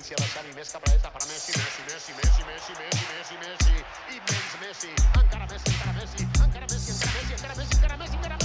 Valencia la Xavi, més cap a dreta per Messi, Messi, Messi, Messi, Messi, Messi, Messi, Messi, immens Messi, encara Messi, encara Messi, encara Messi, encara Messi, encara Messi, encara Messi, encara Messi,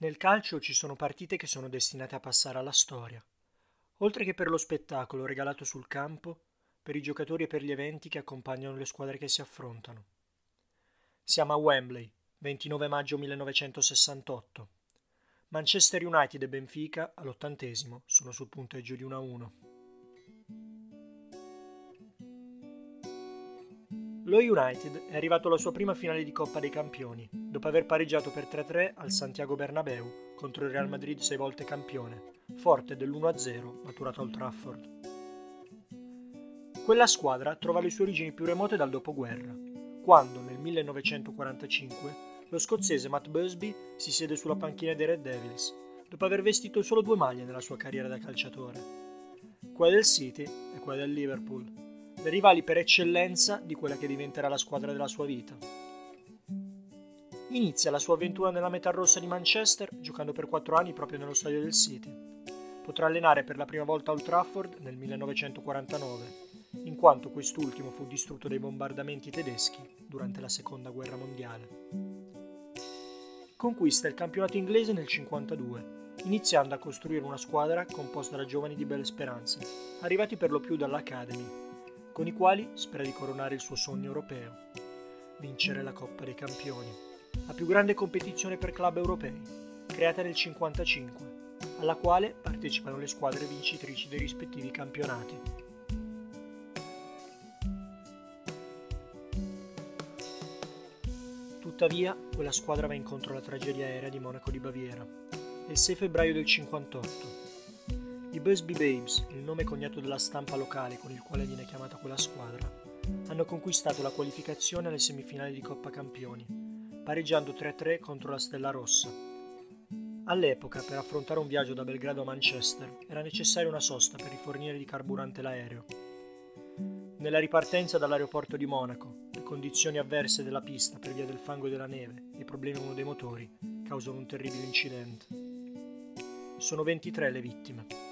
Nel calcio ci sono partite che sono destinate a passare alla storia, oltre che per lo spettacolo regalato sul campo, per i giocatori e per gli eventi che accompagnano le squadre che si affrontano. Siamo a Wembley, 29 maggio 1968. Manchester United e Benfica all'ottantesimo sono sul punteggio di 1-1. Lo United è arrivato alla sua prima finale di Coppa dei Campioni, dopo aver pareggiato per 3-3 al Santiago Bernabeu contro il Real Madrid sei volte campione, forte dell'1-0 maturato a Old Trafford. Quella squadra trova le sue origini più remote dal dopoguerra, quando nel 1945 lo scozzese Matt Busby si siede sulla panchina dei Red Devils, dopo aver vestito solo due maglie nella sua carriera da calciatore, quella del City e quella del Liverpool le rivali per eccellenza di quella che diventerà la squadra della sua vita. Inizia la sua avventura nella metà rossa di Manchester giocando per quattro anni proprio nello stadio del City. Potrà allenare per la prima volta Old Trafford nel 1949, in quanto quest'ultimo fu distrutto dai bombardamenti tedeschi durante la Seconda Guerra Mondiale. Conquista il campionato inglese nel 1952, iniziando a costruire una squadra composta da giovani di belle speranze, arrivati per lo più dall'Academy, con i quali spera di coronare il suo sogno europeo, vincere la Coppa dei Campioni, la più grande competizione per club europei, creata nel 1955, alla quale partecipano le squadre vincitrici dei rispettivi campionati. Tuttavia, quella squadra va incontro alla tragedia aerea di Monaco di Baviera. Il 6 febbraio del 58 i Busby Babes, il nome cognato dalla stampa locale con il quale viene chiamata quella squadra, hanno conquistato la qualificazione alle semifinali di Coppa Campioni, pareggiando 3-3 contro la Stella Rossa. All'epoca, per affrontare un viaggio da Belgrado a Manchester, era necessaria una sosta per rifornire di carburante l'aereo. Nella ripartenza dall'aeroporto di Monaco, le condizioni avverse della pista per via del fango e della neve e i problemi a uno dei motori causano un terribile incidente. Sono 23 le vittime.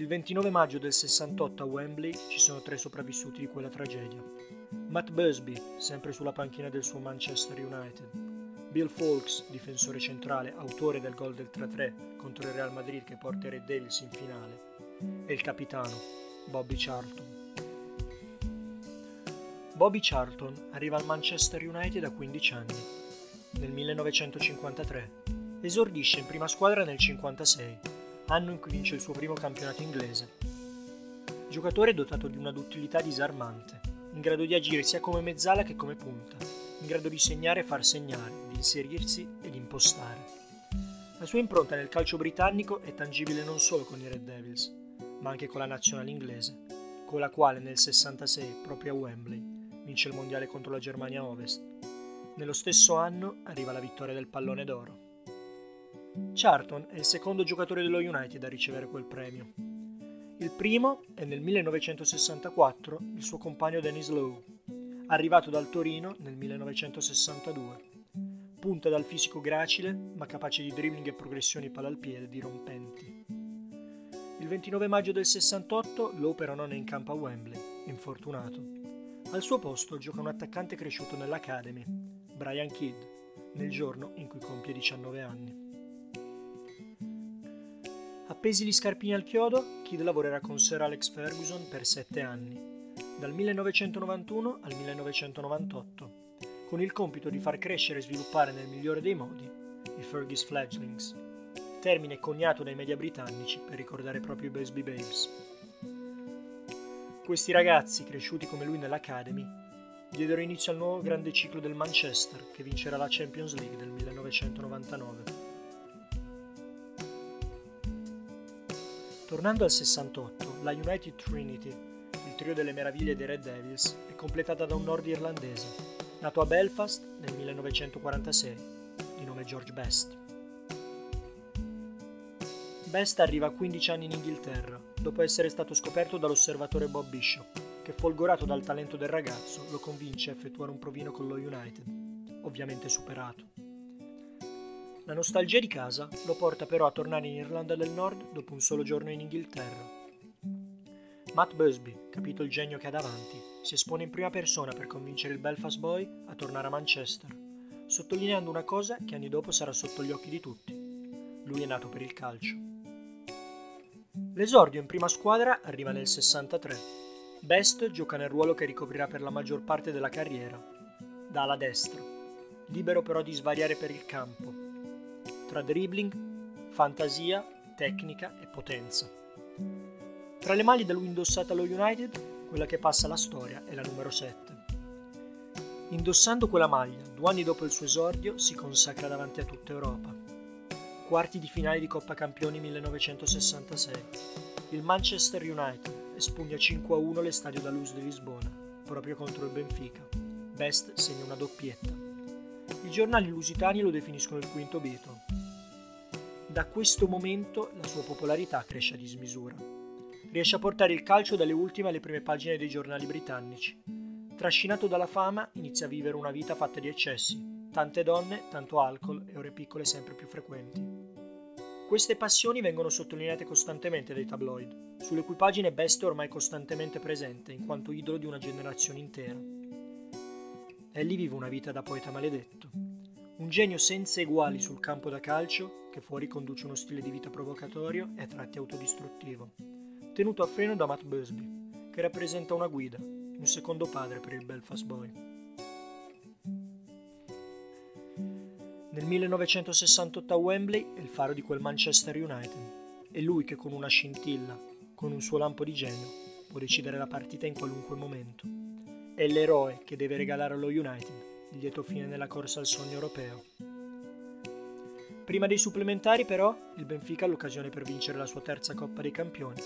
Il 29 maggio del 68 a Wembley ci sono tre sopravvissuti di quella tragedia. Matt Busby, sempre sulla panchina del suo Manchester United. Bill Folks, difensore centrale, autore del gol del 3-3 contro il Real Madrid che porta i Red Devils in finale. E il capitano, Bobby Charlton. Bobby Charlton arriva al Manchester United a 15 anni, nel 1953. Esordisce in prima squadra nel 1956 anno in cui vince il suo primo campionato inglese. Giocatore dotato di una duttilità disarmante, in grado di agire sia come mezzala che come punta, in grado di segnare e far segnare, di inserirsi e di impostare. La sua impronta nel calcio britannico è tangibile non solo con i Red Devils, ma anche con la nazionale inglese, con la quale nel 66, proprio a Wembley, vince il mondiale contro la Germania Ovest. Nello stesso anno arriva la vittoria del pallone d'oro. Charlton è il secondo giocatore dello United a ricevere quel premio. Il primo è nel 1964 il suo compagno Dennis Lowe, arrivato dal Torino nel 1962. Punta dal fisico gracile, ma capace di dribbling e progressioni palla al piede dirompenti. Il 29 maggio del 68 Lowe però non è in campo a Wembley, infortunato. Al suo posto gioca un attaccante cresciuto nell'Academy, Brian Kidd, nel giorno in cui compie 19 anni. Appesi gli scarpini al chiodo, Kidd lavorerà con Sir Alex Ferguson per sette anni, dal 1991 al 1998, con il compito di far crescere e sviluppare nel migliore dei modi i Fergus Fledglings. termine coniato dai media britannici per ricordare proprio i Busby Babes. Questi ragazzi, cresciuti come lui nell'Academy, diedero inizio al nuovo grande ciclo del Manchester che vincerà la Champions League del 1999. Tornando al 68, la United Trinity, il trio delle meraviglie dei Red Devils, è completata da un nord irlandese, nato a Belfast nel 1946, di nome George Best. Best arriva a 15 anni in Inghilterra, dopo essere stato scoperto dall'osservatore Bob Bishop, che folgorato dal talento del ragazzo lo convince a effettuare un provino con lo United, ovviamente superato. La nostalgia di casa lo porta però a tornare in Irlanda del Nord dopo un solo giorno in Inghilterra. Matt Busby, capito il genio che ha davanti, si espone in prima persona per convincere il Belfast Boy a tornare a Manchester, sottolineando una cosa che anni dopo sarà sotto gli occhi di tutti. Lui è nato per il calcio. L'esordio in prima squadra arriva nel 63. Best gioca nel ruolo che ricoprirà per la maggior parte della carriera, da ala destra, libero però di svariare per il campo, tra dribbling, fantasia, tecnica e potenza. Tra le maglie da lui indossate allo United, quella che passa alla storia è la numero 7. Indossando quella maglia, due anni dopo il suo esordio, si consacra davanti a tutta Europa. Quarti di finale di Coppa Campioni 1966. Il Manchester United espugna 5-1 l'estadio da Luz di Lisbona, proprio contro il Benfica. Best segna una doppietta. I giornali lusitani lo definiscono il quinto Beatle, da questo momento la sua popolarità cresce a dismisura. Riesce a portare il calcio dalle ultime alle prime pagine dei giornali britannici. Trascinato dalla fama, inizia a vivere una vita fatta di eccessi, tante donne, tanto alcol e ore piccole sempre più frequenti. Queste passioni vengono sottolineate costantemente dai tabloid, sulle cui pagine Best è ormai costantemente presente in quanto idolo di una generazione intera. Ellie vive una vita da poeta maledetto, un genio senza eguali sul campo da calcio, che fuori conduce uno stile di vita provocatorio e a tratti autodistruttivo, tenuto a freno da Matt Busby, che rappresenta una guida, un secondo padre per il Belfast Boy. Nel 1968 a Wembley è il faro di quel Manchester United. È lui che con una scintilla, con un suo lampo di genio, può decidere la partita in qualunque momento. È l'eroe che deve regalare allo United il lieto fine nella corsa al sogno europeo. Prima dei supplementari però il Benfica ha l'occasione per vincere la sua terza Coppa dei Campioni.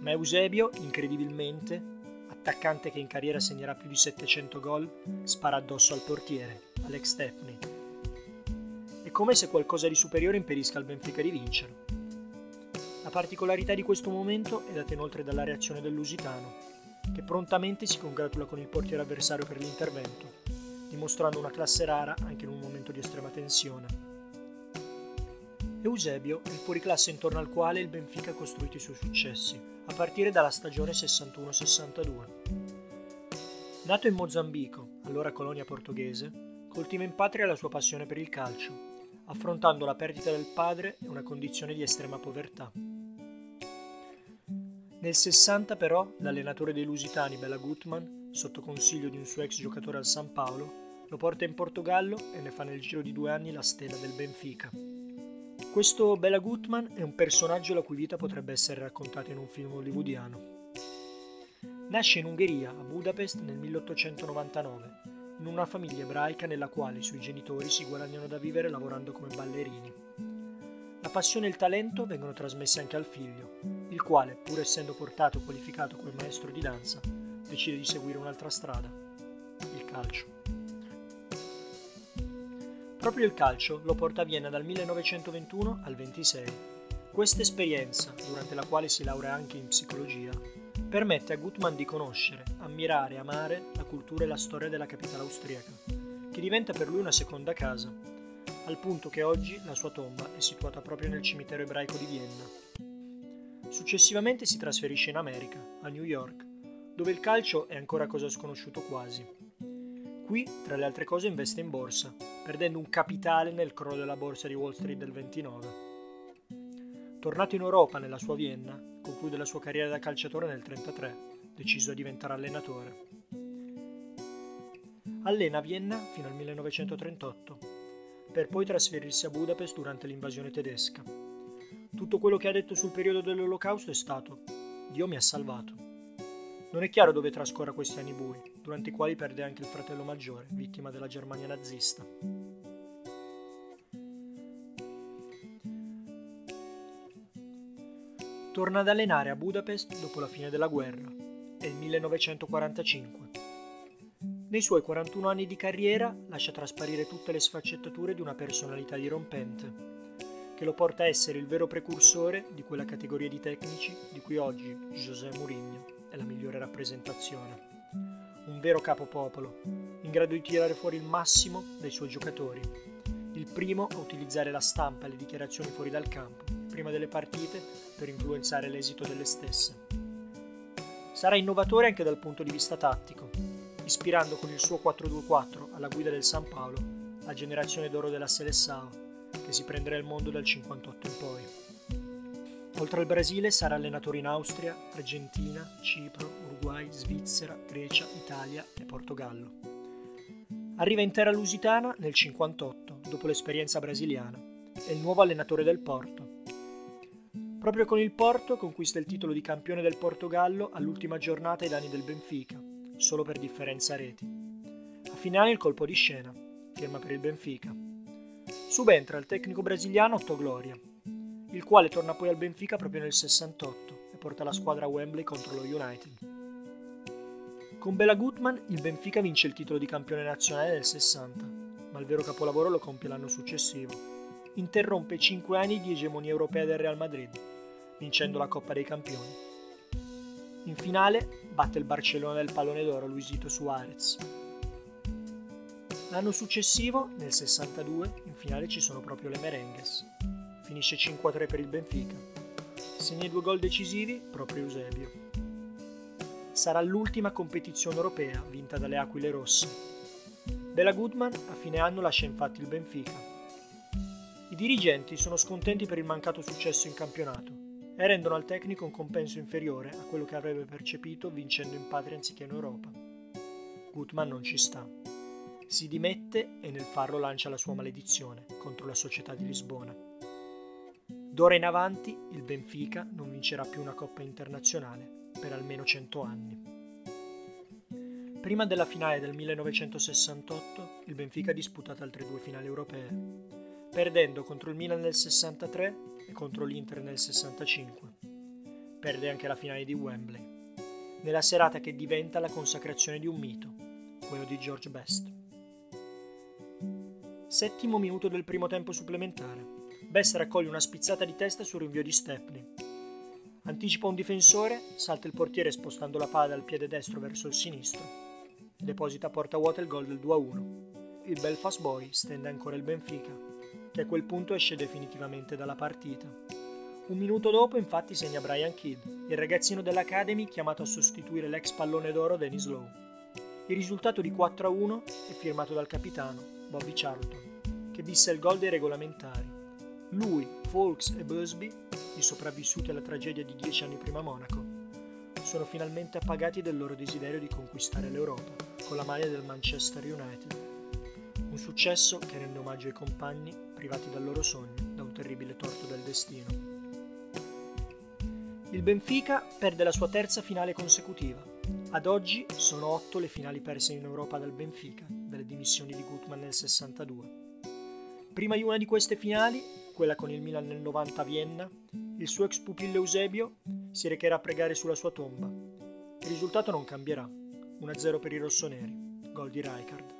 Ma Eusebio, incredibilmente, attaccante che in carriera segnerà più di 700 gol, spara addosso al portiere, Alex Stepney. È come se qualcosa di superiore impedisca al Benfica di vincere. La particolarità di questo momento è data inoltre dalla reazione del Lusitano, che prontamente si congratula con il portiere avversario per l'intervento dimostrando una classe rara anche in un momento di estrema tensione. Eusebio è il fuoriclasse intorno al quale il Benfica ha costruito i suoi successi, a partire dalla stagione 61-62. Nato in Mozambico, allora colonia portoghese, coltiva in patria la sua passione per il calcio, affrontando la perdita del padre e una condizione di estrema povertà. Nel 60 però l'allenatore dei lusitani Bella Gutman, sotto consiglio di un suo ex giocatore al San Paolo, lo porta in Portogallo e ne fa nel giro di due anni la stella del Benfica. Questo Bela Gutman è un personaggio la cui vita potrebbe essere raccontata in un film hollywoodiano. Nasce in Ungheria, a Budapest, nel 1899, in una famiglia ebraica nella quale i suoi genitori si guadagnano da vivere lavorando come ballerini. La passione e il talento vengono trasmessi anche al figlio, il quale, pur essendo portato e qualificato come maestro di danza, decide di seguire un'altra strada, il calcio. Proprio il calcio lo porta a Vienna dal 1921 al 26. Questa esperienza, durante la quale si laurea anche in psicologia, permette a Gutmann di conoscere, ammirare e amare la cultura e la storia della capitale austriaca, che diventa per lui una seconda casa, al punto che oggi la sua tomba è situata proprio nel cimitero ebraico di Vienna. Successivamente si trasferisce in America, a New York, dove il calcio è ancora cosa sconosciuto quasi. Qui, tra le altre cose, investe in borsa, perdendo un capitale nel crollo della borsa di Wall Street del 29. Tornato in Europa nella sua Vienna, conclude la sua carriera da calciatore nel 1933, deciso a diventare allenatore. Allena a Vienna fino al 1938, per poi trasferirsi a Budapest durante l'invasione tedesca. Tutto quello che ha detto sul periodo dell'Olocausto è stato Dio mi ha salvato. Non è chiaro dove trascorra questi anni bui, durante i quali perde anche il fratello maggiore, vittima della Germania nazista. Torna ad allenare a Budapest dopo la fine della guerra. È il 1945. Nei suoi 41 anni di carriera lascia trasparire tutte le sfaccettature di una personalità dirompente, che lo porta a essere il vero precursore di quella categoria di tecnici di cui oggi José Mourinho è la migliore rappresentazione. Vero capopopolo, in grado di tirare fuori il massimo dai suoi giocatori, il primo a utilizzare la stampa e le dichiarazioni fuori dal campo prima delle partite per influenzare l'esito delle stesse. Sarà innovatore anche dal punto di vista tattico, ispirando con il suo 4-2-4 alla guida del San Paolo la generazione d'oro della Seleção, che si prenderà il mondo dal 58 in poi. Oltre al Brasile sarà allenatore in Austria, Argentina, Cipro, Uruguay, Svizzera, Grecia, Italia e Portogallo. Arriva in terra lusitana nel 58, dopo l'esperienza brasiliana. È il nuovo allenatore del Porto, Proprio con il Porto conquista il titolo di campione del Portogallo all'ultima giornata ai danni del Benfica, solo per differenza reti. A finale il colpo di scena, firma per il Benfica. Subentra il tecnico brasiliano Otto Gloria, il quale torna poi al Benfica proprio nel 68 e porta la squadra a Wembley contro lo United. Con Bela Gutmann il Benfica vince il titolo di campione nazionale nel 60, ma il vero capolavoro lo compie l'anno successivo. Interrompe 5 anni di egemonia europea del Real Madrid vincendo la Coppa dei Campioni. In finale batte il Barcellona del pallone d'oro Luisito Suarez. L'anno successivo, nel 62, in finale ci sono proprio le Merengues. Finisce 5-3 per il Benfica. Segna i due gol decisivi proprio Eusebio. Sarà l'ultima competizione europea vinta dalle Aquile Rosse. Bella Goodman a fine anno lascia infatti il Benfica. I dirigenti sono scontenti per il mancato successo in campionato e rendono al tecnico un compenso inferiore a quello che avrebbe percepito vincendo in patria anziché in Europa. Gutmann non ci sta. Si dimette e nel farlo lancia la sua maledizione contro la società di Lisbona. D'ora in avanti il Benfica non vincerà più una Coppa internazionale per almeno 100 anni. Prima della finale del 1968 il Benfica ha disputato altre due finali europee, perdendo contro il Milan nel 63 e contro l'Inter nel 65. Perde anche la finale di Wembley, nella serata che diventa la consacrazione di un mito, quello di George Best. Settimo minuto del primo tempo supplementare. Best raccoglie una spizzata di testa sul rinvio di Stepney. Anticipa un difensore, salta il portiere spostando la palla dal piede destro verso il sinistro. Deposita a porta vuota il gol del 2-1. Il Belfast Boy stende ancora il Benfica che a quel punto esce definitivamente dalla partita. Un minuto dopo infatti segna Brian Kidd, il ragazzino dell'Academy chiamato a sostituire l'ex pallone d'oro Dennis Lowe. Il risultato di 4-1 è firmato dal capitano, Bobby Charlton, che visse il gol dei regolamentari. Lui, Folks e Busby, i sopravvissuti alla tragedia di dieci anni prima a Monaco, sono finalmente appagati del loro desiderio di conquistare l'Europa con la maglia del Manchester United. Un successo che rende omaggio ai compagni privati dal loro sogno da un terribile torto del destino. Il Benfica perde la sua terza finale consecutiva. Ad oggi sono otto le finali perse in Europa dal Benfica, dalle dimissioni di Gutmann nel 62. Prima di una di queste finali, quella con il Milan nel 90 a Vienna, il suo ex pupillo Eusebio si recherà a pregare sulla sua tomba. Il risultato non cambierà. 1-0 per i rossoneri, gol di Rijkaard.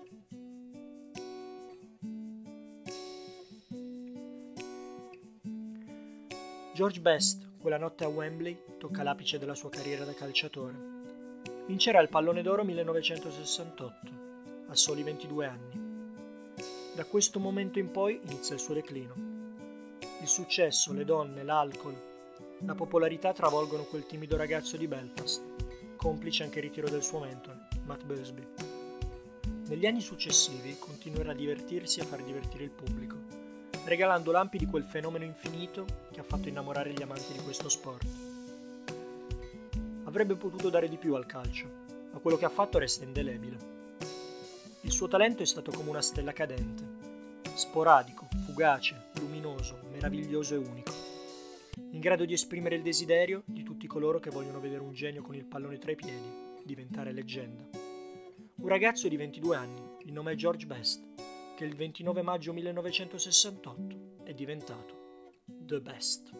George Best, quella notte a Wembley, tocca l'apice della sua carriera da calciatore. Vincerà il pallone d'oro 1968, a soli 22 anni. Da questo momento in poi inizia il suo declino. Il successo, le donne, l'alcol, la popolarità travolgono quel timido ragazzo di Belfast, complice anche il ritiro del suo mentore, Matt Busby. Negli anni successivi continuerà a divertirsi e a far divertire il pubblico regalando lampi di quel fenomeno infinito che ha fatto innamorare gli amanti di questo sport. Avrebbe potuto dare di più al calcio, ma quello che ha fatto resta indelebile. Il suo talento è stato come una stella cadente. sporadico, fugace, luminoso, meraviglioso e unico. In grado di esprimere il desiderio di tutti coloro che vogliono vedere un genio con il pallone tra i piedi diventare leggenda. Un ragazzo di 22 anni, il nome George Best, che il 29 maggio 1968 è diventato The Best.